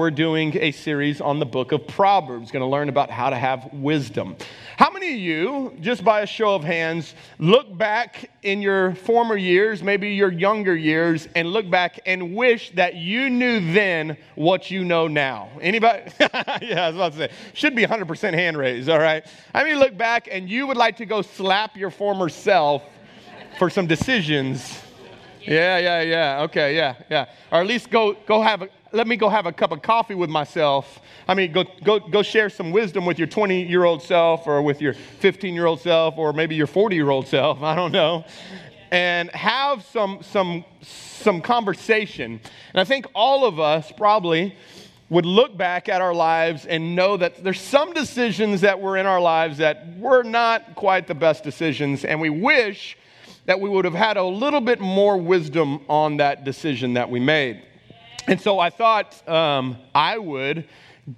We're doing a series on the book of Proverbs, going to learn about how to have wisdom. How many of you, just by a show of hands, look back in your former years, maybe your younger years, and look back and wish that you knew then what you know now? Anybody? yeah, I was about to say, should be 100% hand raised, all right? I mean, look back and you would like to go slap your former self for some decisions. Yeah, yeah, yeah. Okay, yeah, yeah. Or at least go, go have a, let me go have a cup of coffee with myself. I mean, go, go, go share some wisdom with your 20 year old self or with your 15 year old self or maybe your 40 year old self. I don't know. And have some, some, some conversation. And I think all of us probably would look back at our lives and know that there's some decisions that were in our lives that were not quite the best decisions. And we wish that we would have had a little bit more wisdom on that decision that we made. And so I thought um, I would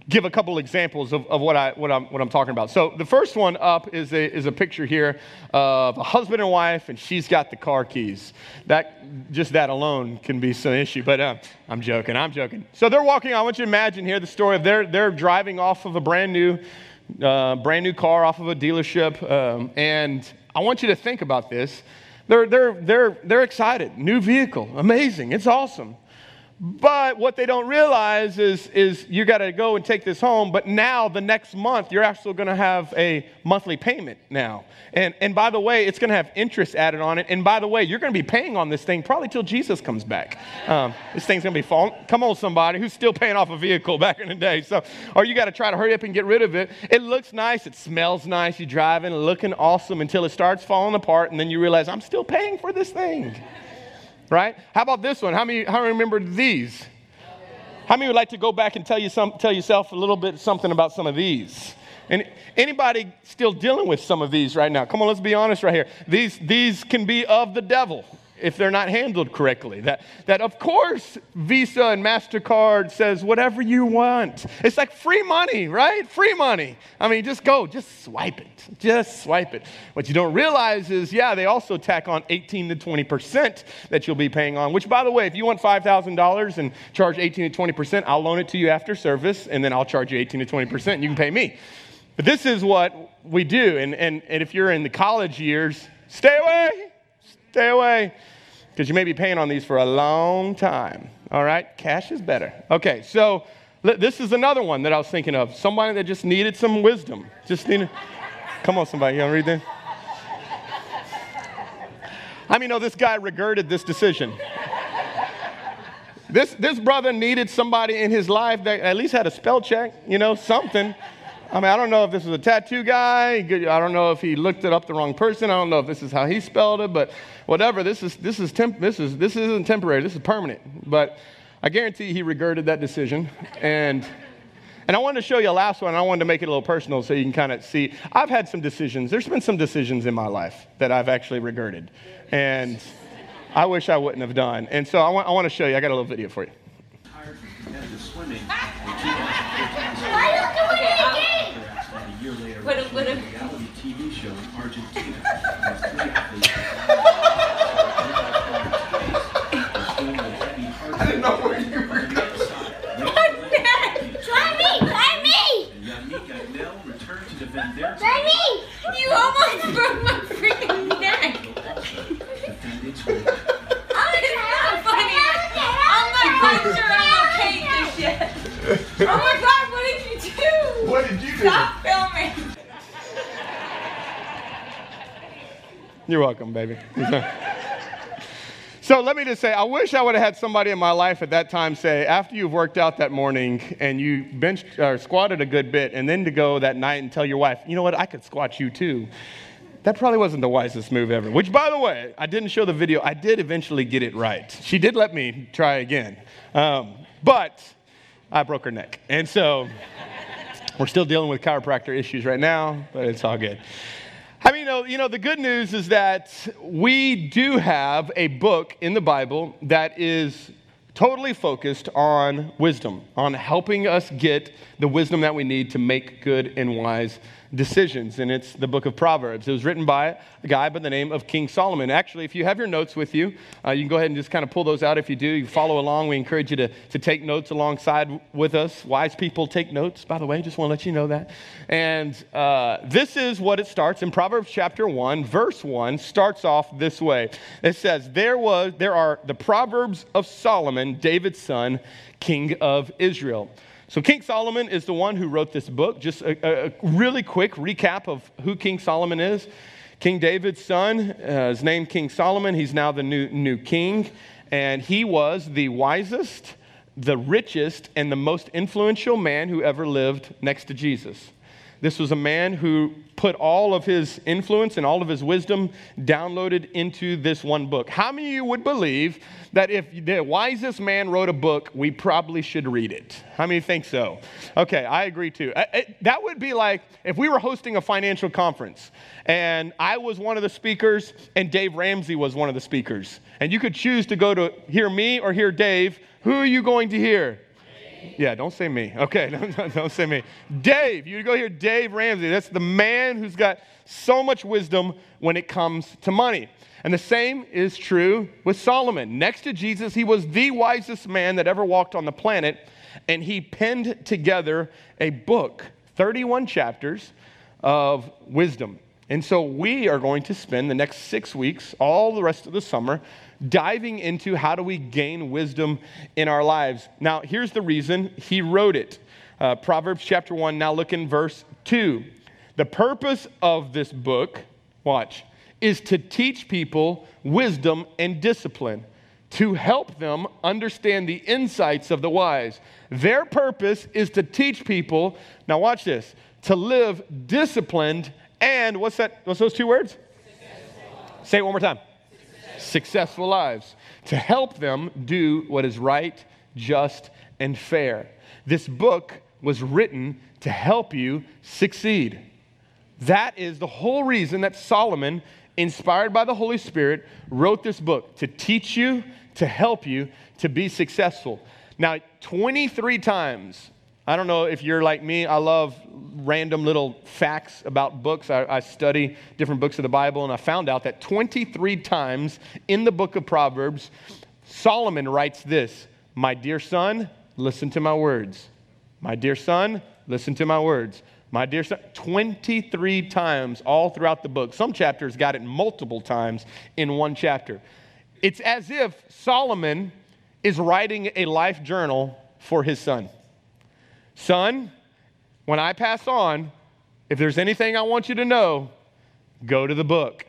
give a couple examples of, of what, I, what, I'm, what I'm talking about. So the first one up is a, is a picture here of a husband and wife, and she's got the car keys. That, just that alone can be some issue, but uh, I'm joking, I'm joking. So they're walking, I want you to imagine here the story of they're, they're driving off of a brand new, uh, brand new car off of a dealership, um, and I want you to think about this. They're, they're, they're, they're excited. New vehicle, amazing, it's awesome. But what they don't realize is, is you got to go and take this home. But now, the next month, you're actually going to have a monthly payment now. And, and by the way, it's going to have interest added on it. And by the way, you're going to be paying on this thing probably till Jesus comes back. Um, this thing's going to be falling. Come on, somebody who's still paying off a vehicle back in the day. So, or you got to try to hurry up and get rid of it. It looks nice. It smells nice. You're driving, looking awesome until it starts falling apart. And then you realize, I'm still paying for this thing right? How about this one? How many, how many remember these? How many would like to go back and tell, you some, tell yourself a little bit something about some of these? And anybody still dealing with some of these right now? Come on, let's be honest right here. These, these can be of the devil if they're not handled correctly. That, that of course, Visa and MasterCard says whatever you want. It's like free money, right? Free money. I mean, just go, just swipe it. Just swipe it. What you don't realize is, yeah, they also tack on 18 to 20% that you'll be paying on, which, by the way, if you want $5,000 and charge 18 to 20%, I'll loan it to you after service, and then I'll charge you 18 to 20%, and you can pay me. But this is what we do. And, and, and if you're in the college years, stay away Stay away because you may be paying on these for a long time. All right? Cash is better. Okay, so this is another one that I was thinking of. Somebody that just needed some wisdom. Just needed. Come on, somebody. You want to read this? I mean, know this guy regretted this decision. this, this brother needed somebody in his life that at least had a spell check, you know, something. I mean, I don't know if this is a tattoo guy. I don't know if he looked it up the wrong person. I don't know if this is how he spelled it, but whatever. This is this is temp, this is this isn't temporary. This is permanent. But I guarantee he regretted that decision. And and I wanted to show you a last one. I wanted to make it a little personal so you can kind of see. I've had some decisions. There's been some decisions in my life that I've actually regretted, and I wish I wouldn't have done. And so I want I want to show you. I got a little video for you. What a, what a reality TV show in Argentina. I didn't know where you were going. Try me! Try me! Try me! You almost broke my freaking neck! I'm funny. I'm not quite sure I'm okay this yet. Oh my god, what did you do? What did you do? Stop filming. You're welcome, baby. so let me just say, I wish I would have had somebody in my life at that time say, after you've worked out that morning and you benched or squatted a good bit, and then to go that night and tell your wife, you know what, I could squat you too. That probably wasn't the wisest move ever. Which, by the way, I didn't show the video. I did eventually get it right. She did let me try again. Um, but I broke her neck. And so we're still dealing with chiropractor issues right now, but it's all good. I mean, you know, you know, the good news is that we do have a book in the Bible that is totally focused on wisdom, on helping us get the wisdom that we need to make good and wise decisions, and it's the book of Proverbs. It was written by a guy by the name of King Solomon. Actually, if you have your notes with you, uh, you can go ahead and just kind of pull those out if you do. You follow along. We encourage you to, to take notes alongside with us. Wise people take notes, by the way, just want to let you know that. And uh, this is what it starts in Proverbs chapter 1, verse 1, starts off this way. It says, There was there are the Proverbs of Solomon, David's son, king of Israel. So, King Solomon is the one who wrote this book. Just a, a really quick recap of who King Solomon is. King David's son uh, is named King Solomon. He's now the new, new king, and he was the wisest, the richest, and the most influential man who ever lived next to Jesus. This was a man who put all of his influence and all of his wisdom downloaded into this one book. How many of you would believe that if the wisest man wrote a book, we probably should read it? How many think so? Okay, I agree too. Uh, that would be like if we were hosting a financial conference and I was one of the speakers and Dave Ramsey was one of the speakers, and you could choose to go to hear me or hear Dave. Who are you going to hear? Yeah, don't say me. Okay, don't, don't, say me. Dave, you go hear Dave Ramsey. That's the man who's got so much wisdom when it comes to money. And the same is true with Solomon. Next to Jesus, he was the wisest man that ever walked on the planet, and he penned together a book, 31 chapters of wisdom. And so we are going to spend the next six weeks, all the rest of the summer, diving into how do we gain wisdom in our lives. Now, here's the reason he wrote it uh, Proverbs chapter 1. Now, look in verse 2. The purpose of this book, watch, is to teach people wisdom and discipline, to help them understand the insights of the wise. Their purpose is to teach people, now watch this, to live disciplined and what's that? What's those two words? Say it one more time successful lives, to help them do what is right, just, and fair. This book was written to help you succeed. That is the whole reason that Solomon, inspired by the Holy Spirit, wrote this book to teach you, to help you to be successful. Now, 23 times I don't know if you're like me. I love random little facts about books. I, I, study different books of the Bible, and I found out that 23 times in the book of Proverbs, Solomon writes this My dear son, listen to my words. My dear son, listen to my words. My dear son, 23 times all throughout the book. Some chapters got it multiple times in one chapter. It's as if Solomon is writing a life journal for his son. Son, when I pass on, if there's anything I want you to know, go to the book.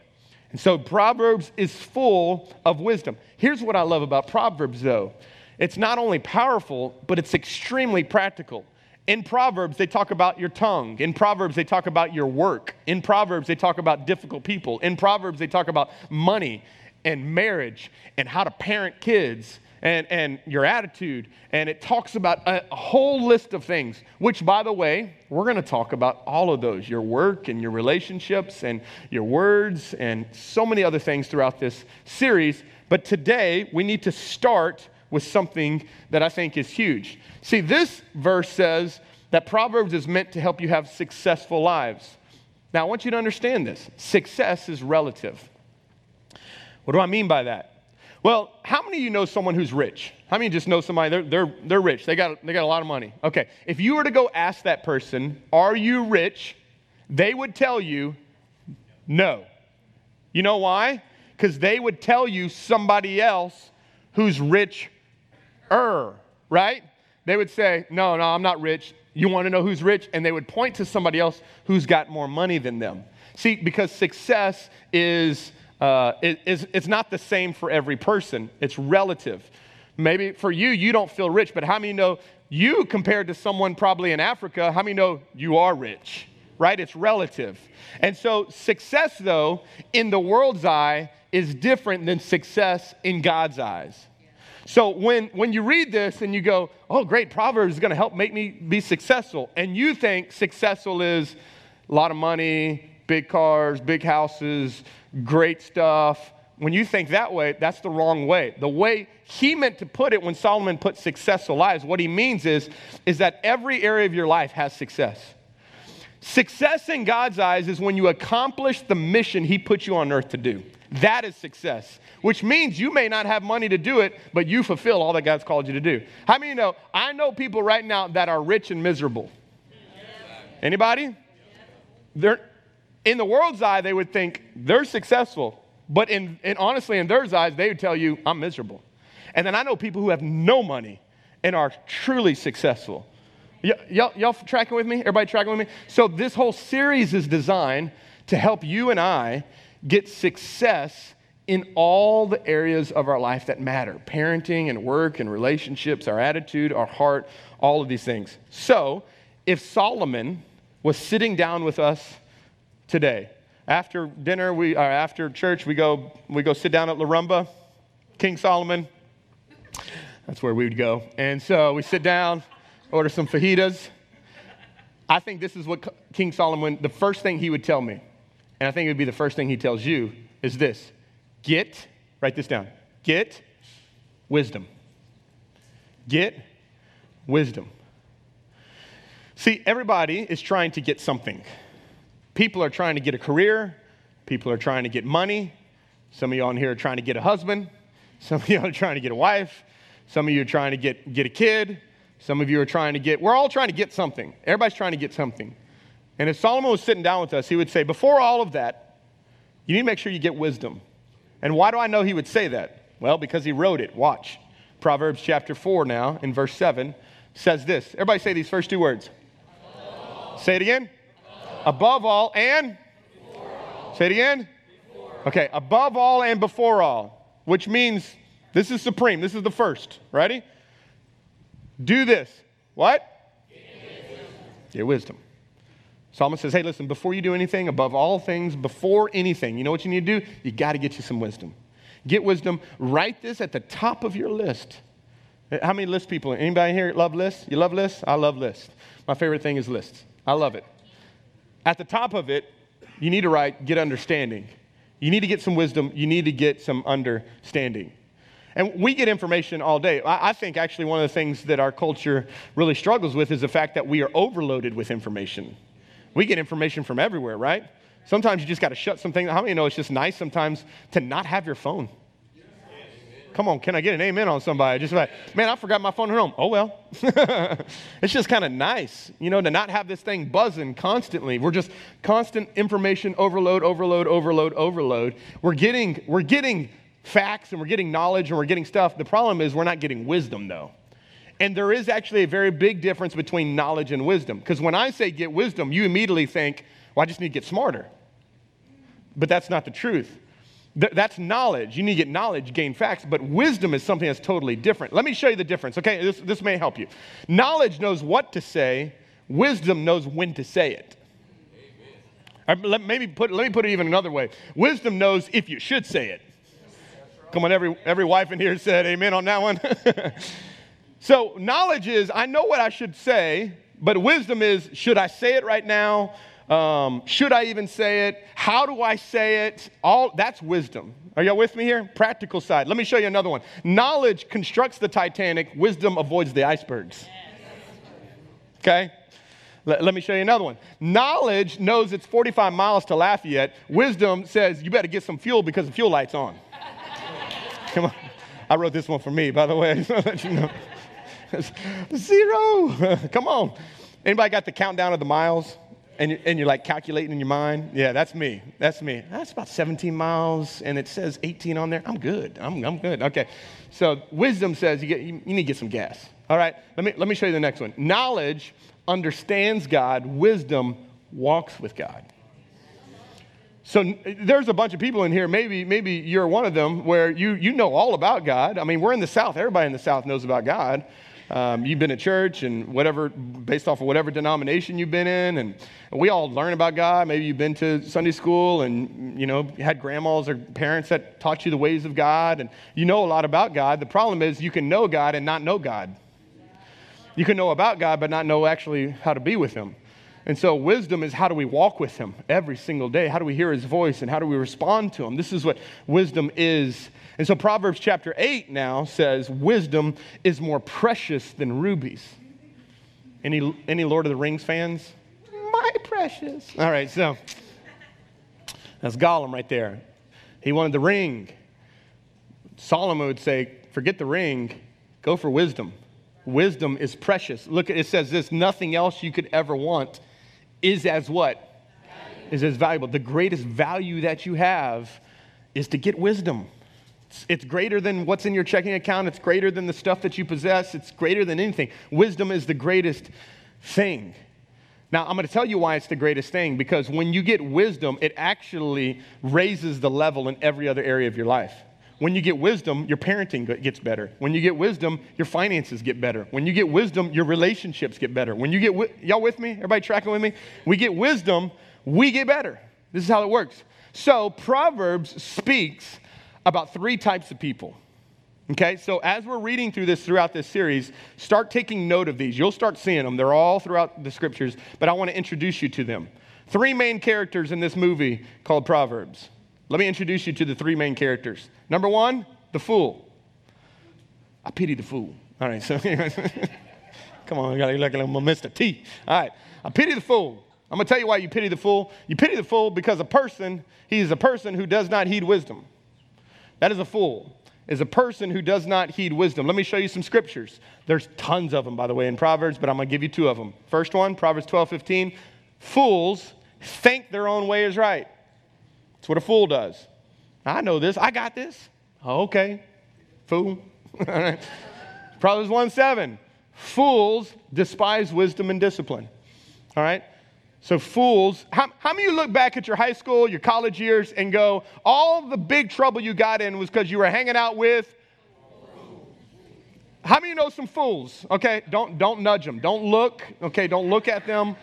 And so Proverbs is full of wisdom. Here's what I love about Proverbs, though it's not only powerful, but it's extremely practical. In Proverbs, they talk about your tongue. In Proverbs, they talk about your work. In Proverbs, they talk about difficult people. In Proverbs, they talk about money and marriage and how to parent kids and, and your attitude. And it talks about a, whole list of things, which, by the way, we're going to talk about all of those your work and your relationships and your words and so many other things throughout this series. But today, we need to start with something that I think is huge. See, this verse says that Proverbs is meant to help you have successful lives. Now, I want you to understand this success is relative. What do I mean by that? Well, how many of you know someone who's rich? How many just know somebody, they're, they're, they're rich, they got, they got a lot of money? Okay, if you were to go ask that person, Are you rich? they would tell you, No. You know why? Because they would tell you somebody else who's rich er, right? They would say, No, no, I'm not rich. You want to know who's rich? And they would point to somebody else who's got more money than them. See, because success is uh, it, it's, it's not the same for every person, it's relative. Maybe for you, you don't feel rich, but how many know you compared to someone probably in Africa, how many know you are rich? Right? It's relative. And so, success, though, in the world's eye, is different than success in God's eyes. So when, when you read this and you go, oh, great, Proverbs is going to help make me be successful, and you think successful is a lot of money, big cars, big houses, great stuff. When you think that way, that's the wrong way. The way he meant to put it when Solomon put successful lives, what he means is, is that every area of your life has success. Success in God's eyes is when you accomplish the mission He put you on earth to do. That is success, which means you may not have money to do it, but you fulfill all that God's called you to do. How many know? I know people right now that are rich and miserable. Anybody? They're, in the world's eye, they would think they're successful, but in, in honestly, in their eyes, they would tell you, I'm miserable. And then I know people who have no money and are truly successful. Y- y'all, y'all tracking with me? Everybody tracking with me? So, this whole series is designed to help you and I get success in all the areas of our life that matter parenting and work and relationships, our attitude, our heart, all of these things. So, if Solomon was sitting down with us today, after dinner, we, or after church, we go, we go sit down at La Rumba, King Solomon. That's where we would go. And so we sit down, order some fajitas. I think this is what King Solomon, the first thing he would tell me and I think it would be the first thing he tells you is this get, write this down, get wisdom. Get wisdom. See, everybody is trying to get something. People are trying to get a career, people are trying to get money. Some of y'all in here are trying to get a husband, some of y'all are trying to get a wife, some of you are trying to get, get a kid, some of you are trying to get, we're all trying to get something. Everybody's trying to get something. And if Solomon was sitting down with us, he would say, Before all of that, you need to make sure you get wisdom. And why do I know he would say that? Well, because he wrote it. Watch. Proverbs chapter 4 now, in verse 7, says this. Everybody say these first two words. Say it again. Above, all and? All. Say it again. Okay, above all and before all, which means this is supreme. This is the first. Ready? Do this. What? Get wisdom. Solomon says, hey, listen, before you do anything, above all things, before anything, you know what you need to do? You got to get you some wisdom. Get wisdom. Write this at the top of your list. How many list people? Anybody here love lists? You love lists? I love lists. My favorite thing is lists. I love it. At the top of it, you need to write, get understanding. You need to get some wisdom. You need to get some understanding. And we get information all day. I think actually one of the things that our culture really struggles with is the fact that we are overloaded with information. We get information from everywhere, right? Sometimes you just got to shut something. How many know it's just nice sometimes to not have your phone? Come on, can I get an amen on somebody? Just like, man, I forgot my phone at home. Oh, well. it's just kind of nice, you know, to not have this thing buzzing constantly. We're just constant information overload, overload, overload, overload. We're getting, we're getting facts and we're getting knowledge and we're getting stuff. The problem is we're not getting wisdom, though. And there is actually a very big difference between knowledge and wisdom. Because when I say get wisdom, you immediately think, well, I just need to get smarter. But that's not the truth. Th- that's knowledge. You need to get knowledge, gain facts, but wisdom is something that's totally different. Let me show you the difference, okay? This, this may help you. Knowledge knows what to say, wisdom knows when to say it. Uh, let, maybe put, let me put it even another way. Wisdom knows if you should say it. Come on, every, every wife in here said amen on that one. So, knowledge is, I know what I should say, but wisdom is, should I say it right now? Um, should I even say it? How do I say it? All that's wisdom. Are y'all with me here? Practical side. Let me show you another one. Knowledge constructs the Titanic, wisdom avoids the icebergs. Okay? Let, let, me show you another one. Knowledge knows it's 45 miles to Lafayette. Wisdom says you better get some fuel because the fuel light's on. Come on. I wrote this one for me, by the way. let you know. Zero. Come on. Anybody got the countdown of the miles? And you're, and you're like calculating in your mind? Yeah, that's me. That's me. That's about 17 miles, and it says 18 on there. I'm good. I'm, I'm good. Okay. So wisdom says you, get, you, you need to get some gas. All right. Let me, let me show you the next one. Knowledge understands God, wisdom walks with God. So there's a bunch of people in here. Maybe, maybe you're one of them where you, you know all about God. I mean, we're in the South. Everybody in the South knows about God. Um, you've been at church and whatever, based off of whatever denomination you've been in, and we all learn about God. Maybe you've been to Sunday school and you know had grandmas or parents that taught you the ways of God, and you know a lot about God. The problem is you can know God and not know God. You can know about God but not know actually how to be with Him. And so, wisdom is how do we walk with Him every single day? How do we hear His voice and how do we respond to Him? This is what wisdom is and so Proverbs chapter 8 now says, Wisdom is more precious than rubies. Any, any Lord of the Rings fans? My precious precious. All right, so that's Gollum right there. He wanted the ring. Solomon would say, forget the ring, go for wisdom. Wisdom is precious. Look, it says this nothing else you could ever want is as what? Is as valuable. The greatest value that you have is to get wisdom. It's, it's greater than what's in your checking account, it's greater than the stuff that you possess, it's greater than anything. Wisdom is the greatest thing. Now, I'm going to tell you why it's the greatest thing because when you get wisdom, it actually raises the level in every other area of your life. When you get wisdom, your parenting gets better. When you get wisdom, your finances get better. When you get wisdom, your relationships get better. When you get, wi- y'all with me? Everybody tracking with me? We get wisdom, we get better. This is how it works. So, Proverbs speaks about three types of people. Okay, so as we're reading through this throughout this series, start taking note of these. You'll start seeing them. They're all throughout the scriptures, but I want to introduce you to them. Three main characters in this movie called Proverbs. Let me introduce you to the three main characters. Number one, the fool. I pity the fool. All right, so come on, got to look like Mr. T. All right, I pity the fool. I'm going to tell you why you pity the fool. You pity the fool because a person, he is a person who does not heed wisdom. That is a fool is a person who does not heed wisdom. Let me show you some scriptures. There's tons of them, by the way, in Proverbs, but I'm going to give you two of them. First one, Proverbs 12, 15. Fools think their own way is right. That's what a fool does. I know this. I got this. Oh, okay. Fool. Proverbs 1, 7. Fools despise wisdom and discipline. All right? So, fools, how, how many you look back at your high school, your college years, and go, all the big trouble you got in was because you were hanging out with? How many you know some fools? Okay, don't, don't nudge them. Don't look. Okay, don't look at them.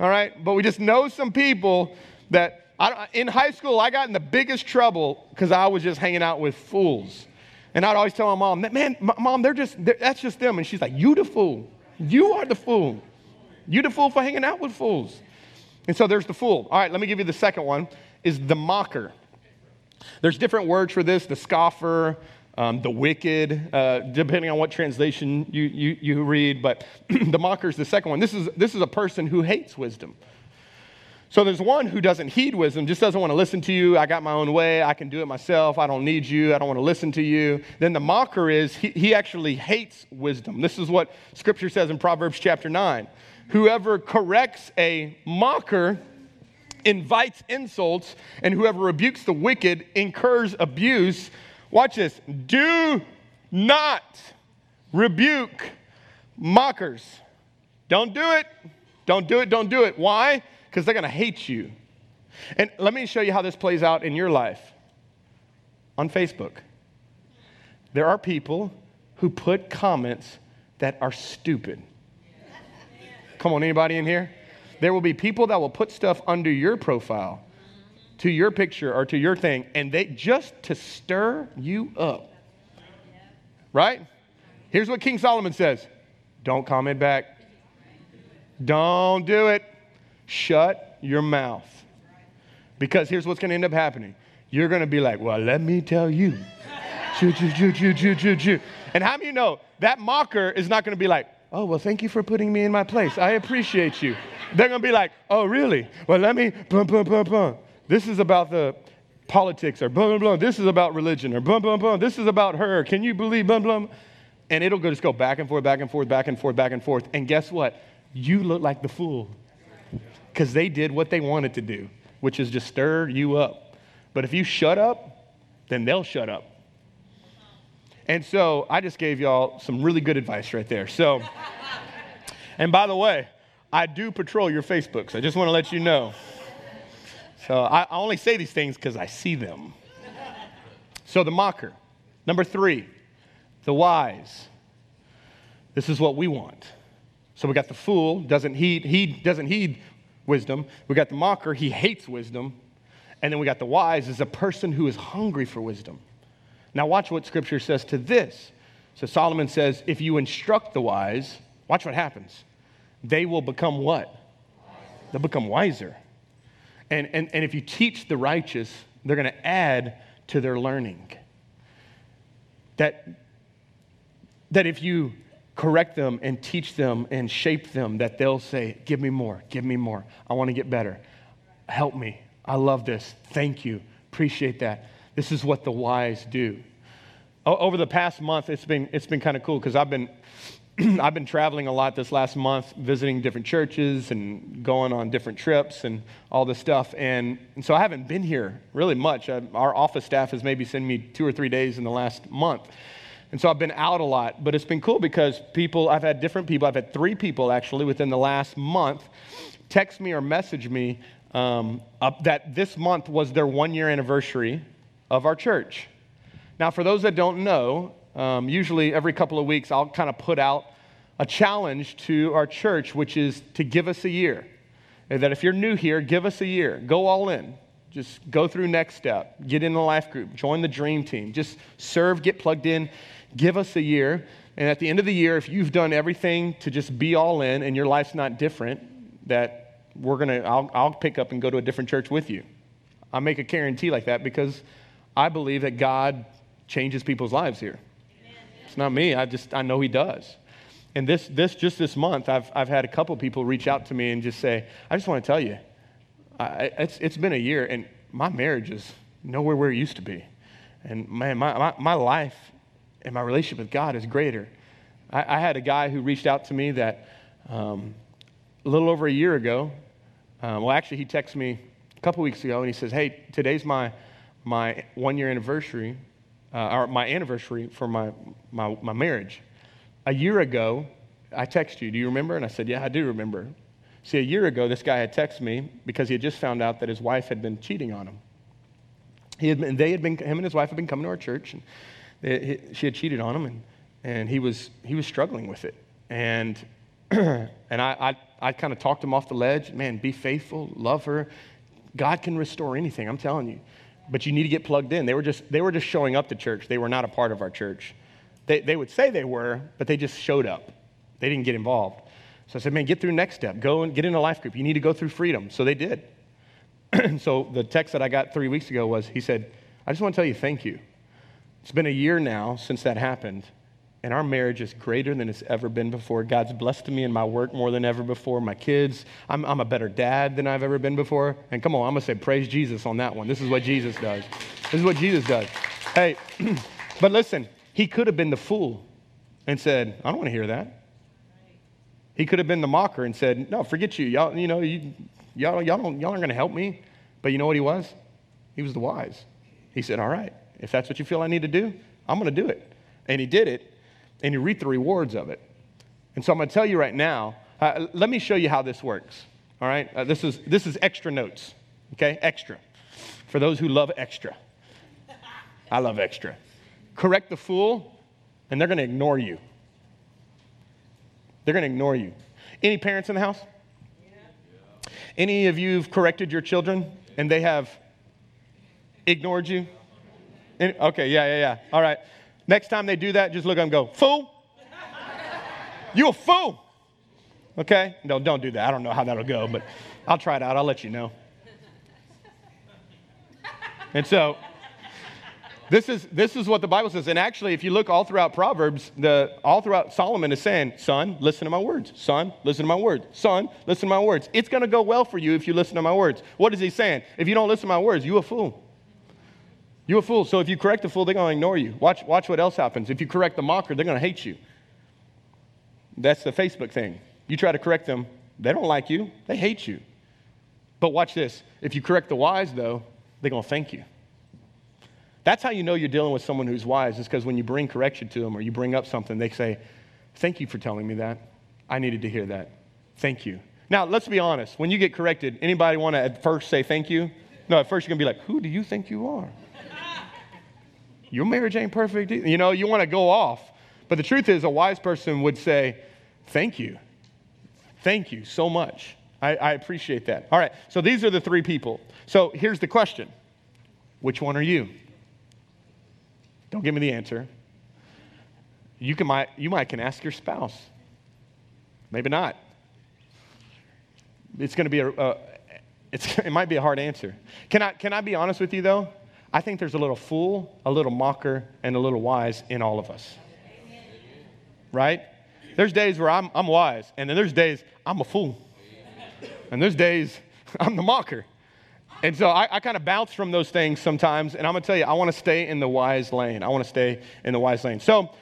All right, but we just know some people that I, in high school, I got in the biggest trouble because I was just hanging out with fools. And I'd always tell my mom, man, mom, they're just, they're, that's just them. And she's like, you the fool. You are the fool. You the fool for hanging out with fools. And so there's the fool. All right, let me give you the second one is the mocker. There's different words for this, the scoffer, um, the wicked, uh, depending on what translation you, you, you read, but the mocker is the second one. This is, this is a person who hates wisdom. So there's one who doesn't heed wisdom, just doesn't want to listen to you. I got my own way. I can do it myself. I don't need you. I don't want to listen to you. Then the mocker is he, he actually hates wisdom. This is what scripture says in Proverbs chapter 9. Whoever corrects a mocker invites insults, and whoever rebukes the wicked incurs abuse. Watch this. Do not rebuke mockers. Don't do it. Don't do it. Don't do it. Why? Because they're going to hate you. And let me show you how this plays out in your life on Facebook. There are people who put comments that are stupid. Come on, anybody in here? There will be people that will put stuff under your profile, to your picture or to your thing, and they just to stir you up. Right? Here's what King Solomon says don't comment back. Don't do it. Shut your mouth. Because here's what's going to end up happening. You're going to be like, well, let me tell you. And how many you know that mocker is not going to be like, Oh, well, thank you for putting me in my place. I appreciate you. They're going to be like, Oh, really? Well, let me, boom, boom, boom, boom. This is about the politics, or boom, boom, boom. This is about religion, or boom, boom, boom. This is about her. Can you believe, boom, boom? And it'll go, just go back and forth, back and forth, back and forth, back and forth. And guess what? You look like the fool because they did what they wanted to do, which is just stir you up. But if you shut up, then they'll shut up. And so I just gave y'all some really good advice right there. So, and by the way, I do patrol your Facebooks. I just want to let you know. So I, only say these things because I see them. So the mocker. Number three, the wise. This is what we want. So we got the fool, doesn't heed, he doesn't heed wisdom. We got the mocker, he hates wisdom. And then we got the wise, is a person who is hungry for wisdom. Now, watch what scripture says to this. So, Solomon says, if you instruct the wise, watch what happens. They will become what? They'll become wiser. And, and, and if you teach the righteous, they're going to add to their learning. That, that if you correct them and teach them and shape them that they'll say, Give me more, give me more. I want to get better. Help me. I love this. Thank you. Appreciate that. This is what the wise do. Over the past month, it's been, it's been kind of cool because I've been, I've been traveling a lot this last month, visiting different churches and going on different trips and all this stuff. And, and so I haven't been here really much. I, our office staff has maybe sent me two or three days in the last month. And so I've been out a lot, but it's been cool because people, I've had different people, I've had three people actually within the last month text me or message me um, that this month was their one year anniversary of our church. Now, for those that don't know, um, usually every couple of weeks I'll kind of put out a challenge to our church, which is to give us a year. And that if you're new here, give us a year. Go all in. Just go through next step. Get in the life group. Join the dream team. Just serve, get plugged in. Give us a year. And at the end of the year, if you've done everything to just be all in and your life's not different, that we're going to, I'll, I'll pick up and go to a different church with you. I make a guarantee like that because I believe that God changes people's lives here. It's not me. I just, I know He does. And this, this just this month, I've, I've had a couple people reach out to me and just say, I just want to tell you, I, it's, it's been a year and my marriage is nowhere where it used to be. And man, my, my, my life and my relationship with God is greater. I, I had a guy who reached out to me that um, a little over a year ago, uh, well, actually, he texted me a couple weeks ago and he says, Hey, today's my, my one year anniversary, uh, or my anniversary for my, my, my marriage. A year ago, I texted you, Do you remember? And I said, Yeah, I do remember. See, a year ago, this guy had texted me because he had just found out that his wife had been cheating on him. He had been, they had been, him and his wife had been coming to our church, and they, he, she had cheated on him, and, and he, was, he was struggling with it. And, and I, I, I kind of talked him off the ledge. Man, be faithful, love her. God can restore anything, I'm telling you. But you need to get plugged in. They were just, they were just showing up to church. They were not a part of our church. They, they would say they were, but they just showed up. They didn't get involved. So I said, man, get through next step. Go and get in a life group. You need to go through freedom. So they did. so the text that I got three weeks ago was he said, I just want to tell you thank you. It's been a year now since that happened, and our marriage is greater than it's ever been before. God's blessed me in my work more than ever before. My kids, I'm, I'm a better dad than I've ever been before. And come on, I'm going to say praise Jesus on that one. This is what Jesus does. This is what Jesus does. Hey, but listen, he could have been the fool and said, I don't want to hear that. He could have been the mocker and said, No, forget you. Y'all, you know, you, y'all, y'all, don't, y'all aren't going to help me. But you know what he was? He was the wise. He said, All right, if that's what you feel I need to do, I'm going to do it. And he did it, and you reaped the rewards of it. And so I'm going to tell you right now, uh, let me show you how this works. All right? Uh, this, is, this is extra notes, okay? Extra. For those who love extra. I love extra. Correct the fool, and they're going to ignore you. They're going to ignore you. Any parents in the house? Any of you have corrected your children and they have ignored you? Any, okay, yeah, yeah, yeah. All right. Next time they do that, just look at them go, fool. You a fool. Okay? No, don't do that. I don't know how that'll go, but I'll try it out. I'll let you know. And so, this is, this is what the Bible says. And actually, if you look all throughout Proverbs, the, all throughout Solomon is saying, Son, listen to my words. Son, listen to my words. Son, listen to my words. It's to go well for you if you listen to my words. What is he saying? If you don't listen to my words, you a fool. You a fool. So if you correct the fool, they're going to ignore you. Watch, watch what else happens. If you correct the mocker, they're going to hate you. That's the Facebook thing. You try to correct them, they don't like you, they hate you. But watch this. If you correct the wise, though, they're going to thank you. That's how you know you're dealing with someone who's wise, is because when you bring correction to them or you bring up something, they say, Thank you for telling me that. I needed to hear that. Thank you. Now, let's be honest. When you get corrected, anybody want to at first say thank you? No, at first you're going to be like, Who do you think you are? Your marriage ain't perfect. You know, you want to go off. But the truth is, a wise person would say, Thank you. Thank you so much. I, I appreciate that. All right, so these are the three people. So here's the question Which one are you? Don't give me the answer. You, can, might, you might can ask your spouse. Maybe not. It's going to be a, a it's, it might be a hard answer. Can I, can I be honest with you, though? I think there's a little fool, a little mocker, and a little wise in all of us. Right? There's days where I'm, I'm wise, and then there's days I'm a fool. And there's days I'm the mocker. And so I, I kind of bounce from those things sometimes. And I'm to tell you, I want to stay in the wise lane. I want to stay in the wise lane. So,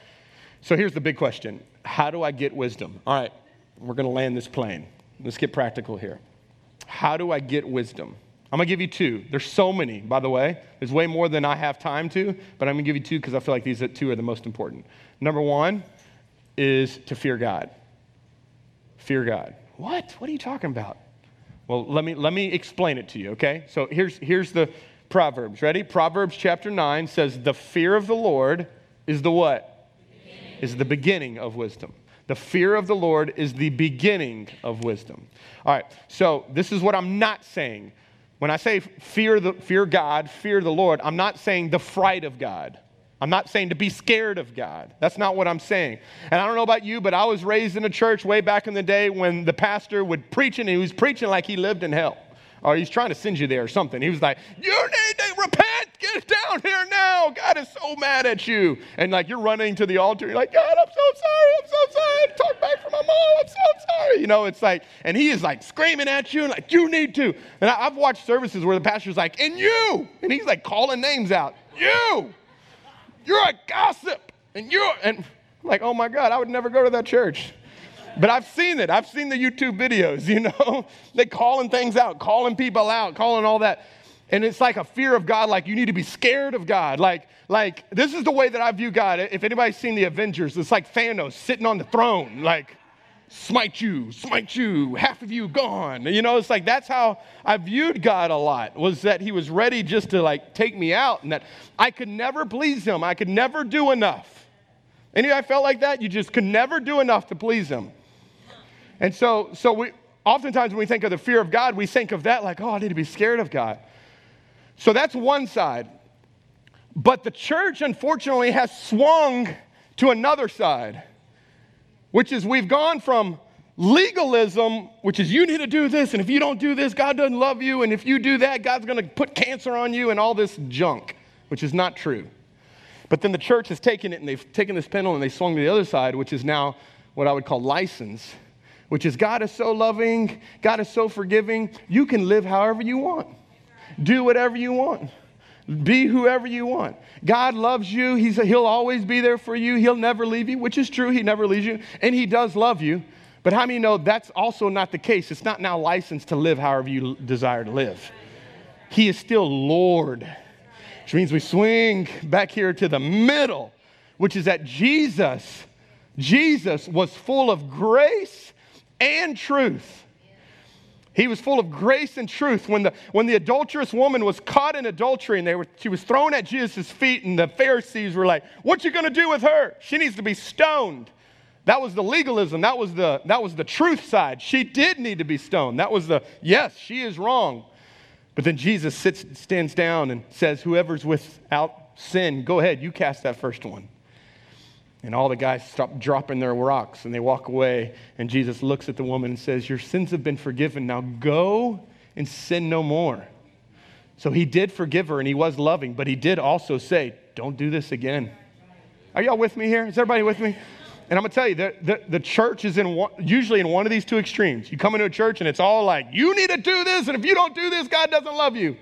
so here's the big question How do I get wisdom? All right, we're to land this plane. Let's get practical here. How do I get wisdom? I'm going to give you two. There's so many, by the way. There's way more than I have time to, but I'm going to give you two because I feel like these two are the most important. Number one is to fear God. Fear God. What? What are you talking about? Well, let me, let me explain it to you, okay? So here's, here's the Proverbs. Ready? Proverbs chapter 9 says, The fear of the Lord is the what? Beginning. Is the beginning of wisdom. The fear of the Lord is the beginning of wisdom. All right, so this is what I'm not saying. When I say fear, the, fear God, fear the Lord, I'm not saying the fright of God. I'm not saying to be scared of God. That's not what I'm saying. And I don't know about you, but I was raised in a church way back in the day when the pastor would preach and he was preaching like he lived in hell. Or he's trying to send you there or something. He was like, You need to repent. Get down here now. God is so mad at you. And like you're running to the altar. You're like, God, I'm so sorry. I'm so sorry. Talk back for my mom. I'm so sorry. You know, it's like, and he is like screaming at you and like, You need to. And I, I've watched services where the pastor's like, And you. And he's like calling names out. You. You're a gossip. And you're, and I'm like, oh my God, I would never go to that church. But I've seen it. I've seen the YouTube videos, you know? they calling things out, calling people out, calling all that. And it's like a fear of God, like you need to be scared of God. Like, like this is the way that I view God. If anybody's seen the Avengers, it's like Thanos sitting on the throne, like, smite you, smite you, half of you gone. You know, it's like that's how I viewed God a lot, was that he was ready just to like take me out and that I could never please him. I could never do enough. Any you felt like that? You just could never do enough to please him. And so, so we oftentimes when we think of the fear of God, we think of that like, oh, I need to be scared of God. So that's one side. But the church, unfortunately, has swung to another side which is we've gone from legalism, which is you need to do this, and if you don't do this, God doesn't love you, and if you do that, God's going to put cancer on you, and all this junk, which is not true. But then the church has taken it and they've taken this pendulum and they swung to the other side, which is now what I would call license, which is God is so loving, God is so forgiving, you can live however you want, do whatever you want. Be whoever you want. God loves you. He's, he'll always be there for you. He'll never leave you, which is true. He never leaves you. And He does love you. But how many know that's also not the case? It's not now licensed to live however you desire to live. He is still Lord, which means we swing back here to the middle, which is that Jesus, Jesus was full of grace and truth. He was full of grace and truth. When the, when the adulterous woman was caught in adultery and they were, she was thrown at Jesus' feet, and the Pharisees were like, What you gonna do with her? She needs to be stoned. That was the legalism. That was the, that was the truth side. She did need to be stoned. That was the, yes, she is wrong. But then Jesus sits, stands down and says, Whoever's without sin, go ahead, you cast that first one. And all the guys stop dropping their rocks and they walk away. And Jesus looks at the woman and says, Your sins have been forgiven. Now go and sin no more. So he did forgive her and he was loving, but he did also say, Don't do this again. Are y'all with me here? Is everybody with me? And I'm to tell you, the, the, the, church is in one, usually in one of these two extremes. You come into a church and it's all like, you need to do this, and if you don't do this, God doesn't love you.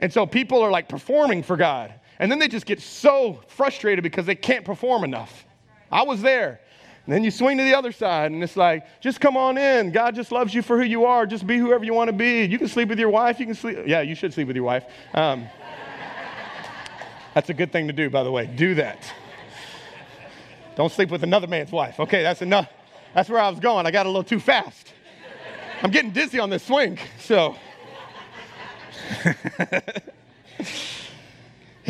And so people are like performing for God. And then they just get so frustrated because they can't perform enough. I was there. And then you swing to the other side, and it's like, just come on in. God just loves you for who you are. Just be whoever you want to be. You can sleep with your wife. You can sleep. Yeah, you should sleep with your wife. Um, that's a good thing to do, by the way. Do that. Don't sleep with another man's wife. Okay, that's enough. That's where I was going. I got a little too fast. I'm getting dizzy on this swing, so.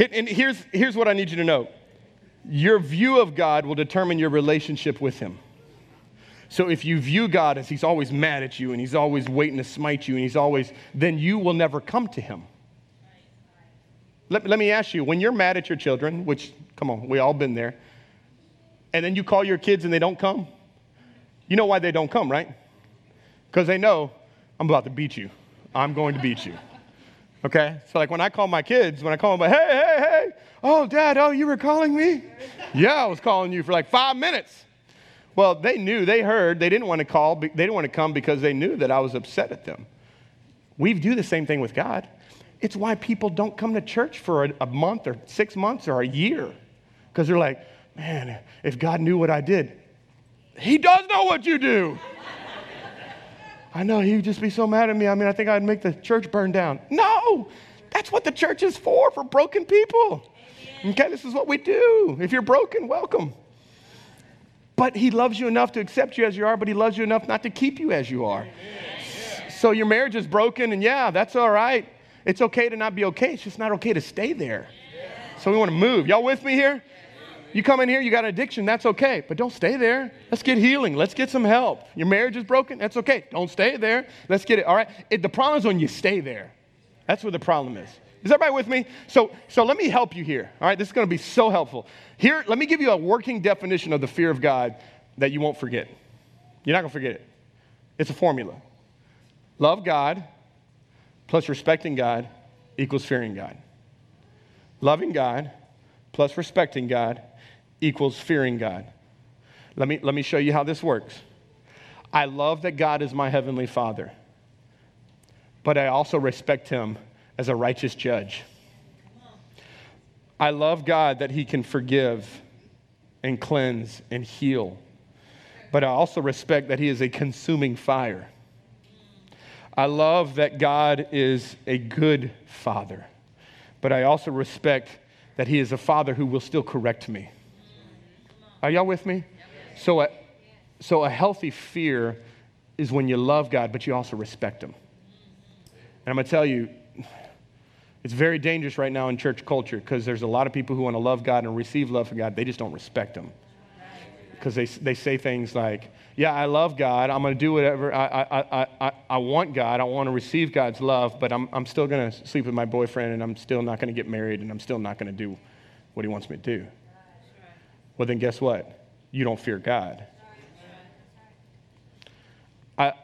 And here's, here's what I need you to know your view of God will determine your relationship with Him. So if you view God as He's always mad at you and He's always waiting to smite you and He's always, then you will never come to Him. Let, let me ask you when you're mad at your children, which, come on, we all been there, and then you call your kids and they don't come, you know why they don't come, right? Because they know, I'm about to beat you. I'm going to beat you. Okay? So, like when I call my kids, when I call them, like, hey, hey, hey, oh, dad, oh, you were calling me? yeah, I was calling you for like five minutes. Well, they knew, they heard, they didn't want to call, they didn't want to come because they knew that I was upset at them. We do the same thing with God. It's why people don't come to church for a, a month or six months or a year because they're like, man, if God knew what I did, He does know what you do. I know He'd just be so mad at me. I mean, I think I'd make the church burn down. No, that's what the church is for, for broken people. Okay, this is what we do. If you're broken, welcome. But He loves you enough to accept you as you are, but He loves you enough not to keep you as you are. So your marriage is broken, and yeah, that's all right. It's okay to not be okay. It's just not okay to stay there. So we want to move. Y'all with me here? You come in here, you got an addiction, that's okay. But don't stay there. Let's get healing. Let's get some help. Your marriage is broken, that's okay. Don't stay there. Let's get it. All right. It, the problem is when you stay there. That's where the problem is. Is everybody with me? So, so let me help you here. All right, this is going to be so helpful. Here, let me give you a working definition of the fear of God that you won't forget. You're not going to forget it. It's a formula. Love God plus respecting God equals fearing God. Loving God plus respecting God equals fearing God. Let me, let me show you how this works. I love that God is my heavenly Father, but I also respect Him as a righteous judge. I love God that He can forgive and cleanse and heal, but I also respect that He is a consuming fire. I love that God is a good Father, but I also respect that He is a Father who will still correct me. Are y'all with me? So a, so a healthy fear is when you love God, but you also respect Him. And I'm going to tell you, it's very dangerous right now in church culture because there's a lot of people who want to love God and receive love from God. They just don't respect Him. Because they, they say things like, Yeah, I love God. I'm going to do whatever. I, I, I, I, want God. I want to receive God's love, but I'm, I'm still going to sleep with my boyfriend and I'm still not going to get married and I'm still not going to do what He wants me to do. Well, then guess what? You don't fear God. I,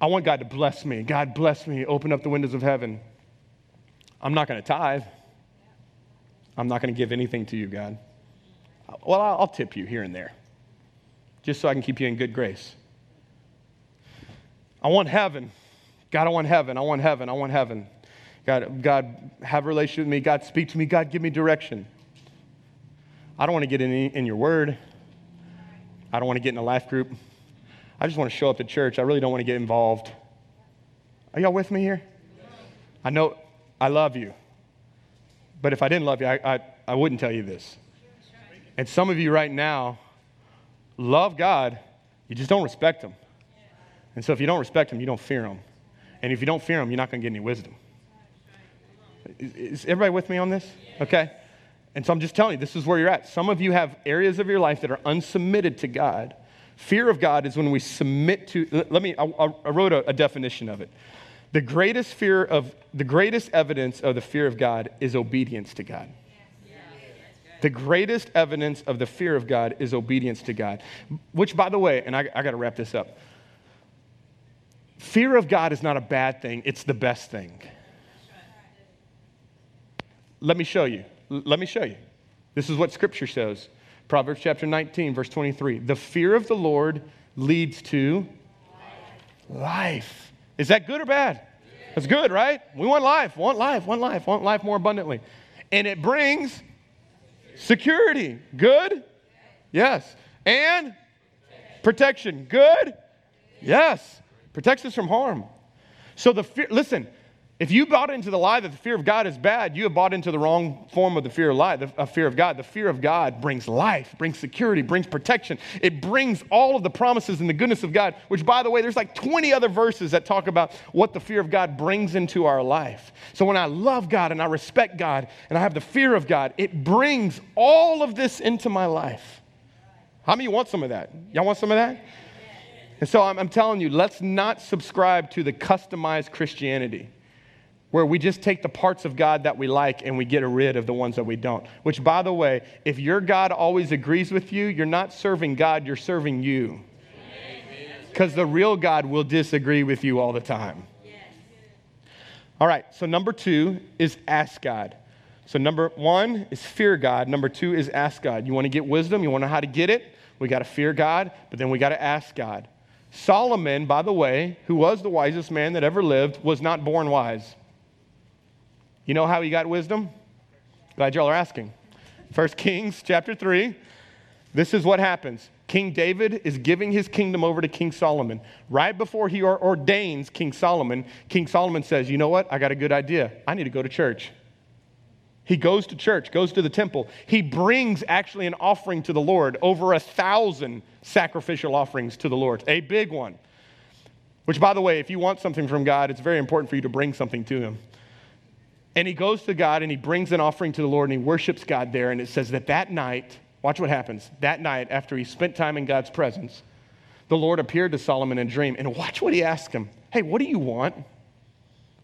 I want God to bless me. God, bless me. Open up the windows of heaven. I'm not going to tithe. I'm not going to give anything to you, God. Well, I'll tip you here and there, just so I can keep you in good grace. I want heaven. God, I want heaven. I want heaven. I want heaven. God, God, have a relationship with me. God, speak to me. God, give me direction. I don't want to get in, in your word. I don't want to get in a life group. I just want to show up to church. I really don't want to get involved. Are y'all with me here? I know I love you. But if I didn't love you, I, I, I wouldn't tell you this. And some of you right now love God, you just don't respect Him. And so if you don't respect Him, you don't fear Him. And if you don't fear Him, you're not going to get any wisdom. Is everybody with me on this? Okay. And so I'm just telling you, this is where you're at. Some of you have areas of your life that are unsubmitted to God. Fear of God is when we submit to, let me, I, I wrote a, a definition of it. The greatest fear of, the greatest evidence of the fear of God is obedience to God. The greatest evidence of the fear of God is obedience to God. Which, by the way, and I, I got to wrap this up fear of God is not a bad thing, it's the best thing. Let me show you. Let me show you. This is what scripture shows. Proverbs chapter 19, verse 23. The fear of the Lord leads to life. Is that good or bad? That's good, right? We want life, want life, want life, want life more abundantly. And it brings security. Good? Yes. And protection. Good? Yes. Protects us from harm. So the fear, listen, if you bought into the lie that the fear of God is bad, you have bought into the wrong form of the fear of lie, the uh, fear of God. The fear of God brings life, brings security, brings protection. It brings all of the promises and the goodness of God, which by the way, there's like 20 other verses that talk about what the fear of God brings into our life. So when I love God and I respect God and I have the fear of God, it brings all of this into my life. How many want some of that? Y'all want some of that? And so I'm, I'm telling you, let's not subscribe to the customized Christianity where we just take the parts of God that we like and we get rid of the ones that we don't. Which, by the way, if your God always agrees with you, you're not serving God, you're serving you. Because the real God will disagree with you all the time. All right, so number two is ask God. So, number one is fear God. Number two is ask God. You want to get wisdom, you want to know how to get it? We got to fear God, but then we got to ask God. Solomon, by the way, who was the wisest man that ever lived, was not born wise. You know how he got wisdom? Glad y'all are asking. 1 Kings chapter 3. This is what happens. King David is giving his kingdom over to King Solomon. Right before he ordains King Solomon, King Solomon says, You know what? I got a good idea. I need to go to church. He goes to church, goes to the temple. He brings actually an offering to the Lord, over a thousand sacrificial offerings to the Lord, a big one. Which, by the way, if you want something from God, it's very important for you to bring something to Him. And he goes to God and he brings an offering to the Lord and he worships God there. And it says that that night, Watch what happens. That night, after he spent time in God's presence, the Lord appeared to Solomon in a dream. And watch what he asked him Hey, what do you want?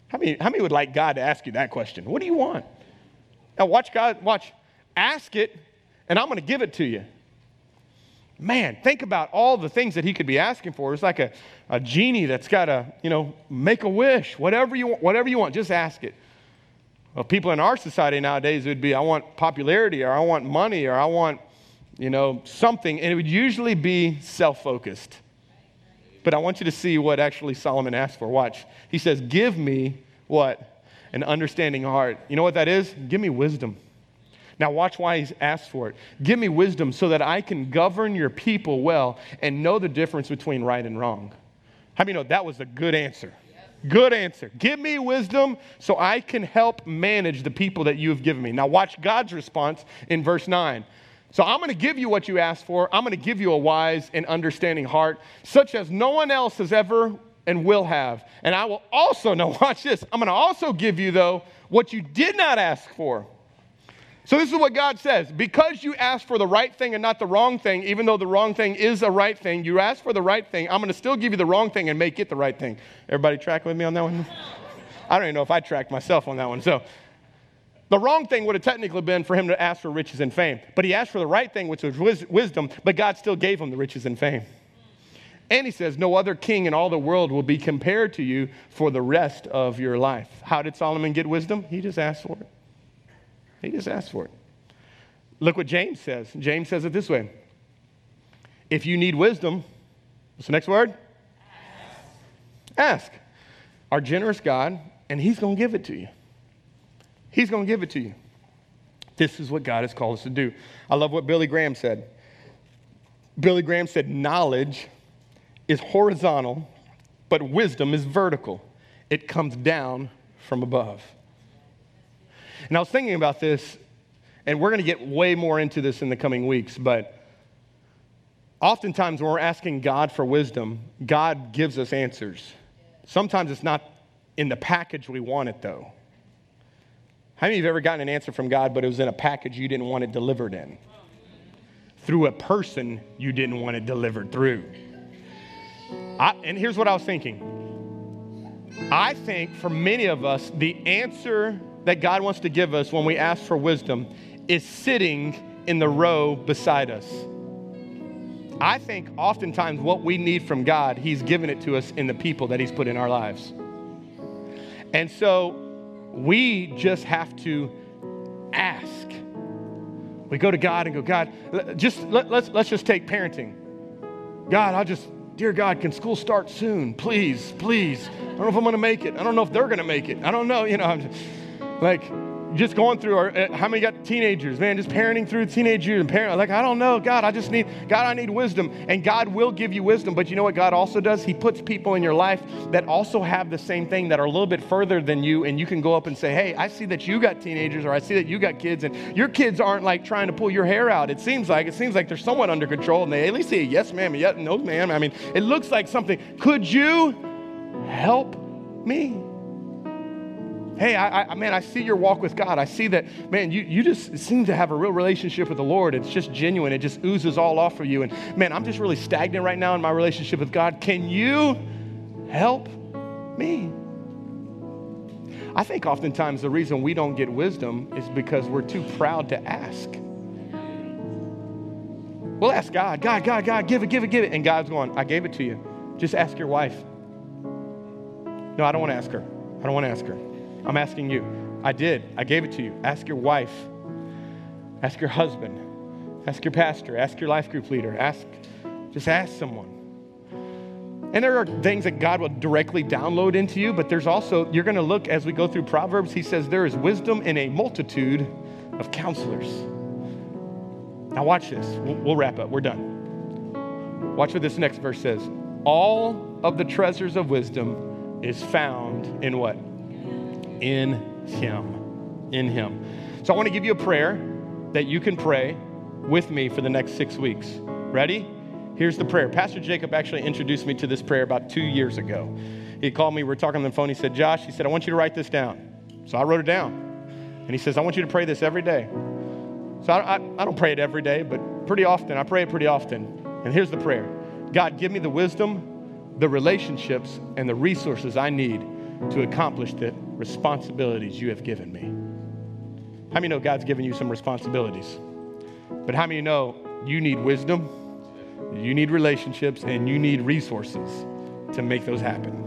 How many, how many would like God to ask you that question? What do you want? Now, watch God, watch. Ask it, and I'm going to give it to you. Man, think about all the things that he could be asking for. It's like a, a genie that's got to, you know, make a wish. Whatever you want, whatever you want, just ask it. Well, people in our society nowadays would be, I want popularity, or I want money, or I want you know, something, and it would usually be self focused. But I want you to see what actually Solomon asked for. Watch. He says, Give me what? An understanding heart. You know what that is? Give me wisdom. Now, watch why he's asked for it. Give me wisdom so that I can govern your people well and know the difference between right and wrong. How many know that was a good answer? Good answer. Give me wisdom so I can help manage the people that you have given me. Now, watch God's response in verse 9. So I'm going to give you what you asked for. I'm going to give you a wise and understanding heart, such as no one else has ever and will have. And I will also, now watch this, I'm going to also give you, though, what you did not ask for. So this is what God says. Because you asked for the right thing and not the wrong thing, even though the wrong thing is a right thing, you asked for the right thing. I'm going to still give you the wrong thing and make it the right thing. Everybody track with me on that one? I don't even know if I tracked myself on that one. So the wrong thing would have technically been for him to ask for riches and fame. But he asked for the right thing, which was wisdom, but God still gave him the riches and fame. And he says, No other king in all the world will be compared to you for the rest of your life. How did Solomon get wisdom? He just asked for it. He just asked for it. Look what James says. James says it this way If you need wisdom, what's the next word? Ask. Ask. Our generous God, and he's going to give it to you. He's going to give it to you. This is what God has called us to do. I love what Billy Graham said. Billy Graham said, Knowledge is horizontal, but wisdom is vertical. It comes down from above. And I was thinking about this, and we're going to get way more into this in the coming weeks, but oftentimes when we're asking God for wisdom, God gives us answers. Sometimes it's not in the package we want it, though. How many of you have ever gotten an answer from God, but it was in a package you didn't want it delivered in? Through a person you didn't want it delivered through. I, and here's what I was thinking I think for many of us, the answer that God wants to give us when we ask for wisdom is sitting in the row beside us. I think oftentimes what we need from God, He's given it to us in the people that He's put in our lives. And so we just have to ask. We go to God and go, God, just let, let's let's just take parenting. God, I'll just, dear God, can school start soon? Please, please. I don't know if I'm gonna make it. I don't know if they're gonna make it. I don't know, you know, I'm just, like just going through our, uh, how many got teenagers, man, just parenting through teenage years and parent, like, I don't know, God, I just need, God, I need wisdom. And God will give you wisdom. But you know what God also does? He puts people in your life that also have the same thing that are a little bit further than you. And you can go up and say, hey, I see that you got teenagers or I see that you got kids and your kids aren't like trying to pull your hair out. It seems like, it seems like they're somewhat under control and they at least say, yes, ma'am, yes, no, ma'am. I mean, it looks like something. Could you help me? Hey, I, I, man, I see your walk with God. I see that, man, you, you just seem to have a real relationship with the Lord. It's just genuine. It just oozes all off of you. And man, I'm just really stagnant right now in my relationship with God. Can you help me? I think oftentimes the reason we don't get wisdom is because we're too proud to ask. We'll ask God, God, God, God, give it, give it, give it. And God's going, I gave it to you. Just ask your wife. No, I don't want to ask her. I don't want to ask her. I'm asking you. I did. I gave it to you. Ask your wife. Ask your husband. Ask your pastor, ask your life group leader, ask, just ask someone. And there are things that God will directly download into you, but there's also, you're going to look as we go through Proverbs, he says, there is wisdom in a multitude of counselors. Now, watch this. We'll, wrap up. We're done. Watch what this next verse says. All of the treasures of wisdom is found in what? In Him. In Him. So I want to give you a prayer that you can pray with me for the next six weeks. Ready? Here's the prayer. Pastor Jacob actually introduced me to this prayer about two years ago. He called me, we were talking on the phone. He said, Josh, he said, I want you to write this down. So I wrote it down. And he says, I want you to pray this every day. So I, I, I don't pray it every day, but pretty often. I pray it pretty often. And here's the prayer God, give me the wisdom, the relationships, and the resources I need to accomplish the responsibilities you have given me. How many know God's given you some responsibilities? But how many know you need wisdom, you need relationships, and you need resources to make those happen?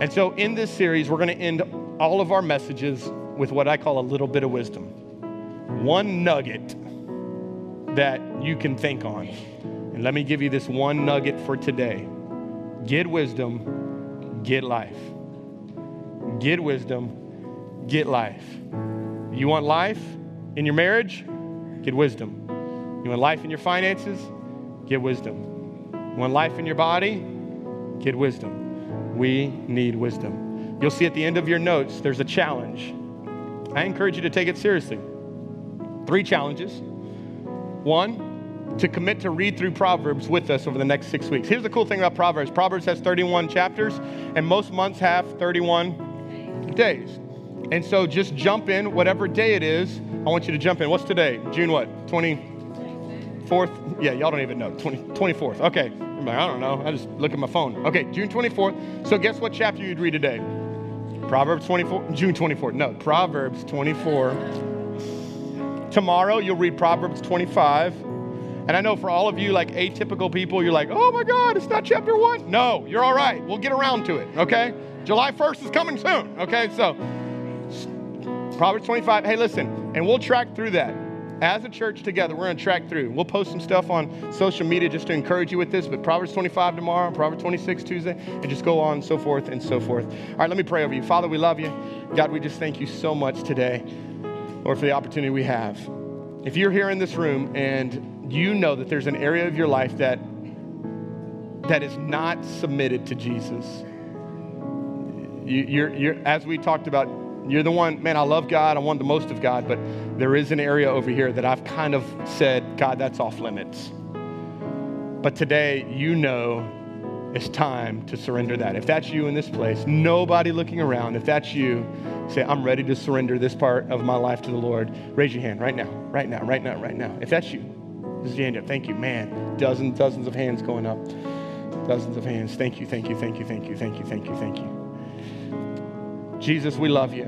And so, in this series, we're going to end all of our messages with what I call a little bit of wisdom. One nugget that you can think on. And let me give you this one nugget for today get wisdom, get life. Get wisdom, get life. You want life in your marriage? Get wisdom. You want life in your finances? Get wisdom. You want life in your body? Get wisdom. We need wisdom. You'll see at the end of your notes, there's a challenge. I encourage you to take it seriously. Three challenges. One, to commit to read through Proverbs with us over the next six weeks. Here's the cool thing about Proverbs Proverbs has 31 chapters, and most months have 31 days. And so just jump in, whatever day it is. I want you to jump in. What's today? June what? 24th? Yeah, y'all don't even know. 20, 24th. Okay. I'm like, I don't know. I just look at my phone. Okay, June 24th. So guess what chapter you'd read today? Proverbs 24, June 24th. No, Proverbs 24. Tomorrow you'll read Proverbs 25. And I know for all of you, like atypical people, you're like, oh my God, it's not chapter one. No, you're all right. We'll get around to it, okay? July 1st is coming soon, okay? So, Proverbs 25. Hey, listen, and we'll track through that. As a church together, we're going to track through. We'll post some stuff on social media just to encourage you with this, but Proverbs 25 tomorrow, Proverbs 26 Tuesday, and just go on and so forth and so forth. All right, let me pray over you. Father, we love you. God, we just thank you so much today, Lord, for the opportunity we have. If you're here in this room and you know that there's an area of your life that that is not submitted to Jesus, you, you're, you're, as we talked about, you're the one, man, I love God, I want the most of God, but there is an area over here that I've kind of said, God, that's off limits. But today, you know it's time to surrender that. If that's you in this place, nobody looking around, if that's you, say, I'm ready to surrender this part of my life to the Lord. Raise your hand right now, right now, right now, right now. If that's you, this is your hand up. Thank you, man. Dozens, dozens of hands going up. Dozens of hands. Thank you, thank you, thank you, thank you, thank you, thank you, thank you. Jesus, we love you.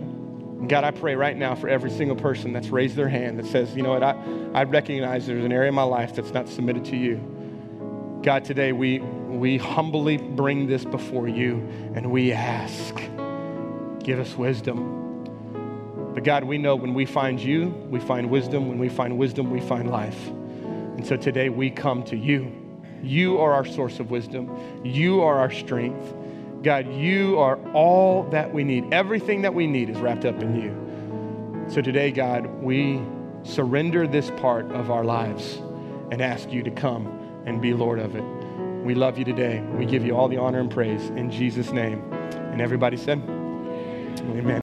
God, I pray right now for every single person that's raised their hand that says, you know what, I, I recognize there's an area of my life that's not submitted to you. God, today we, we humbly bring this before you and we ask, give us wisdom. But God, we know when we find you, we find wisdom. When we find wisdom, we find life. And so today we come to you. You are our source of wisdom, you are our strength. God, you are all that we need. Everything that we need is wrapped up in you. So today, God, we surrender this part of our lives and ask you to come and be Lord of it. We love you today. We give you all the honor and praise in Jesus' name. And everybody said, Amen.